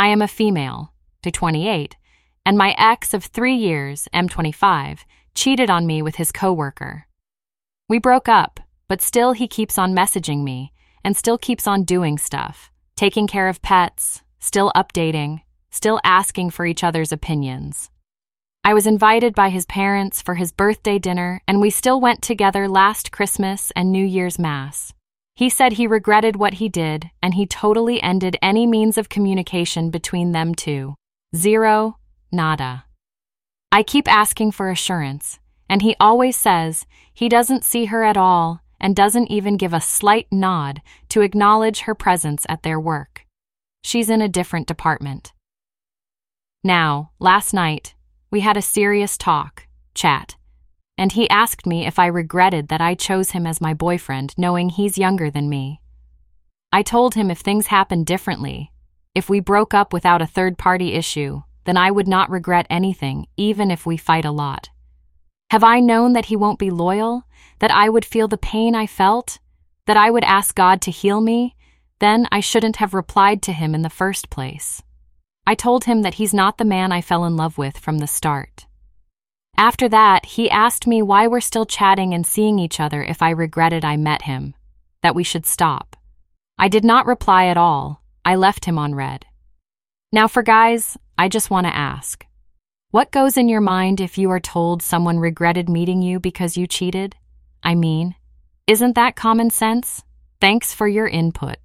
I am a female, to 28, and my ex of three years, M25, cheated on me with his coworker. We broke up, but still he keeps on messaging me and still keeps on doing stuff, taking care of pets, still updating, still asking for each other's opinions. I was invited by his parents for his birthday dinner, and we still went together last Christmas and New Year's Mass. He said he regretted what he did, and he totally ended any means of communication between them two. Zero, nada. I keep asking for assurance, and he always says he doesn't see her at all and doesn't even give a slight nod to acknowledge her presence at their work. She's in a different department. Now, last night, we had a serious talk, chat, and he asked me if I regretted that I chose him as my boyfriend, knowing he's younger than me. I told him if things happened differently, if we broke up without a third party issue, then I would not regret anything, even if we fight a lot. Have I known that he won't be loyal, that I would feel the pain I felt, that I would ask God to heal me, then I shouldn't have replied to him in the first place. I told him that he's not the man I fell in love with from the start. After that, he asked me why we're still chatting and seeing each other if I regretted I met him, that we should stop. I did not reply at all. I left him on read. Now, for guys, I just want to ask what goes in your mind if you are told someone regretted meeting you because you cheated? I mean, isn't that common sense? Thanks for your input.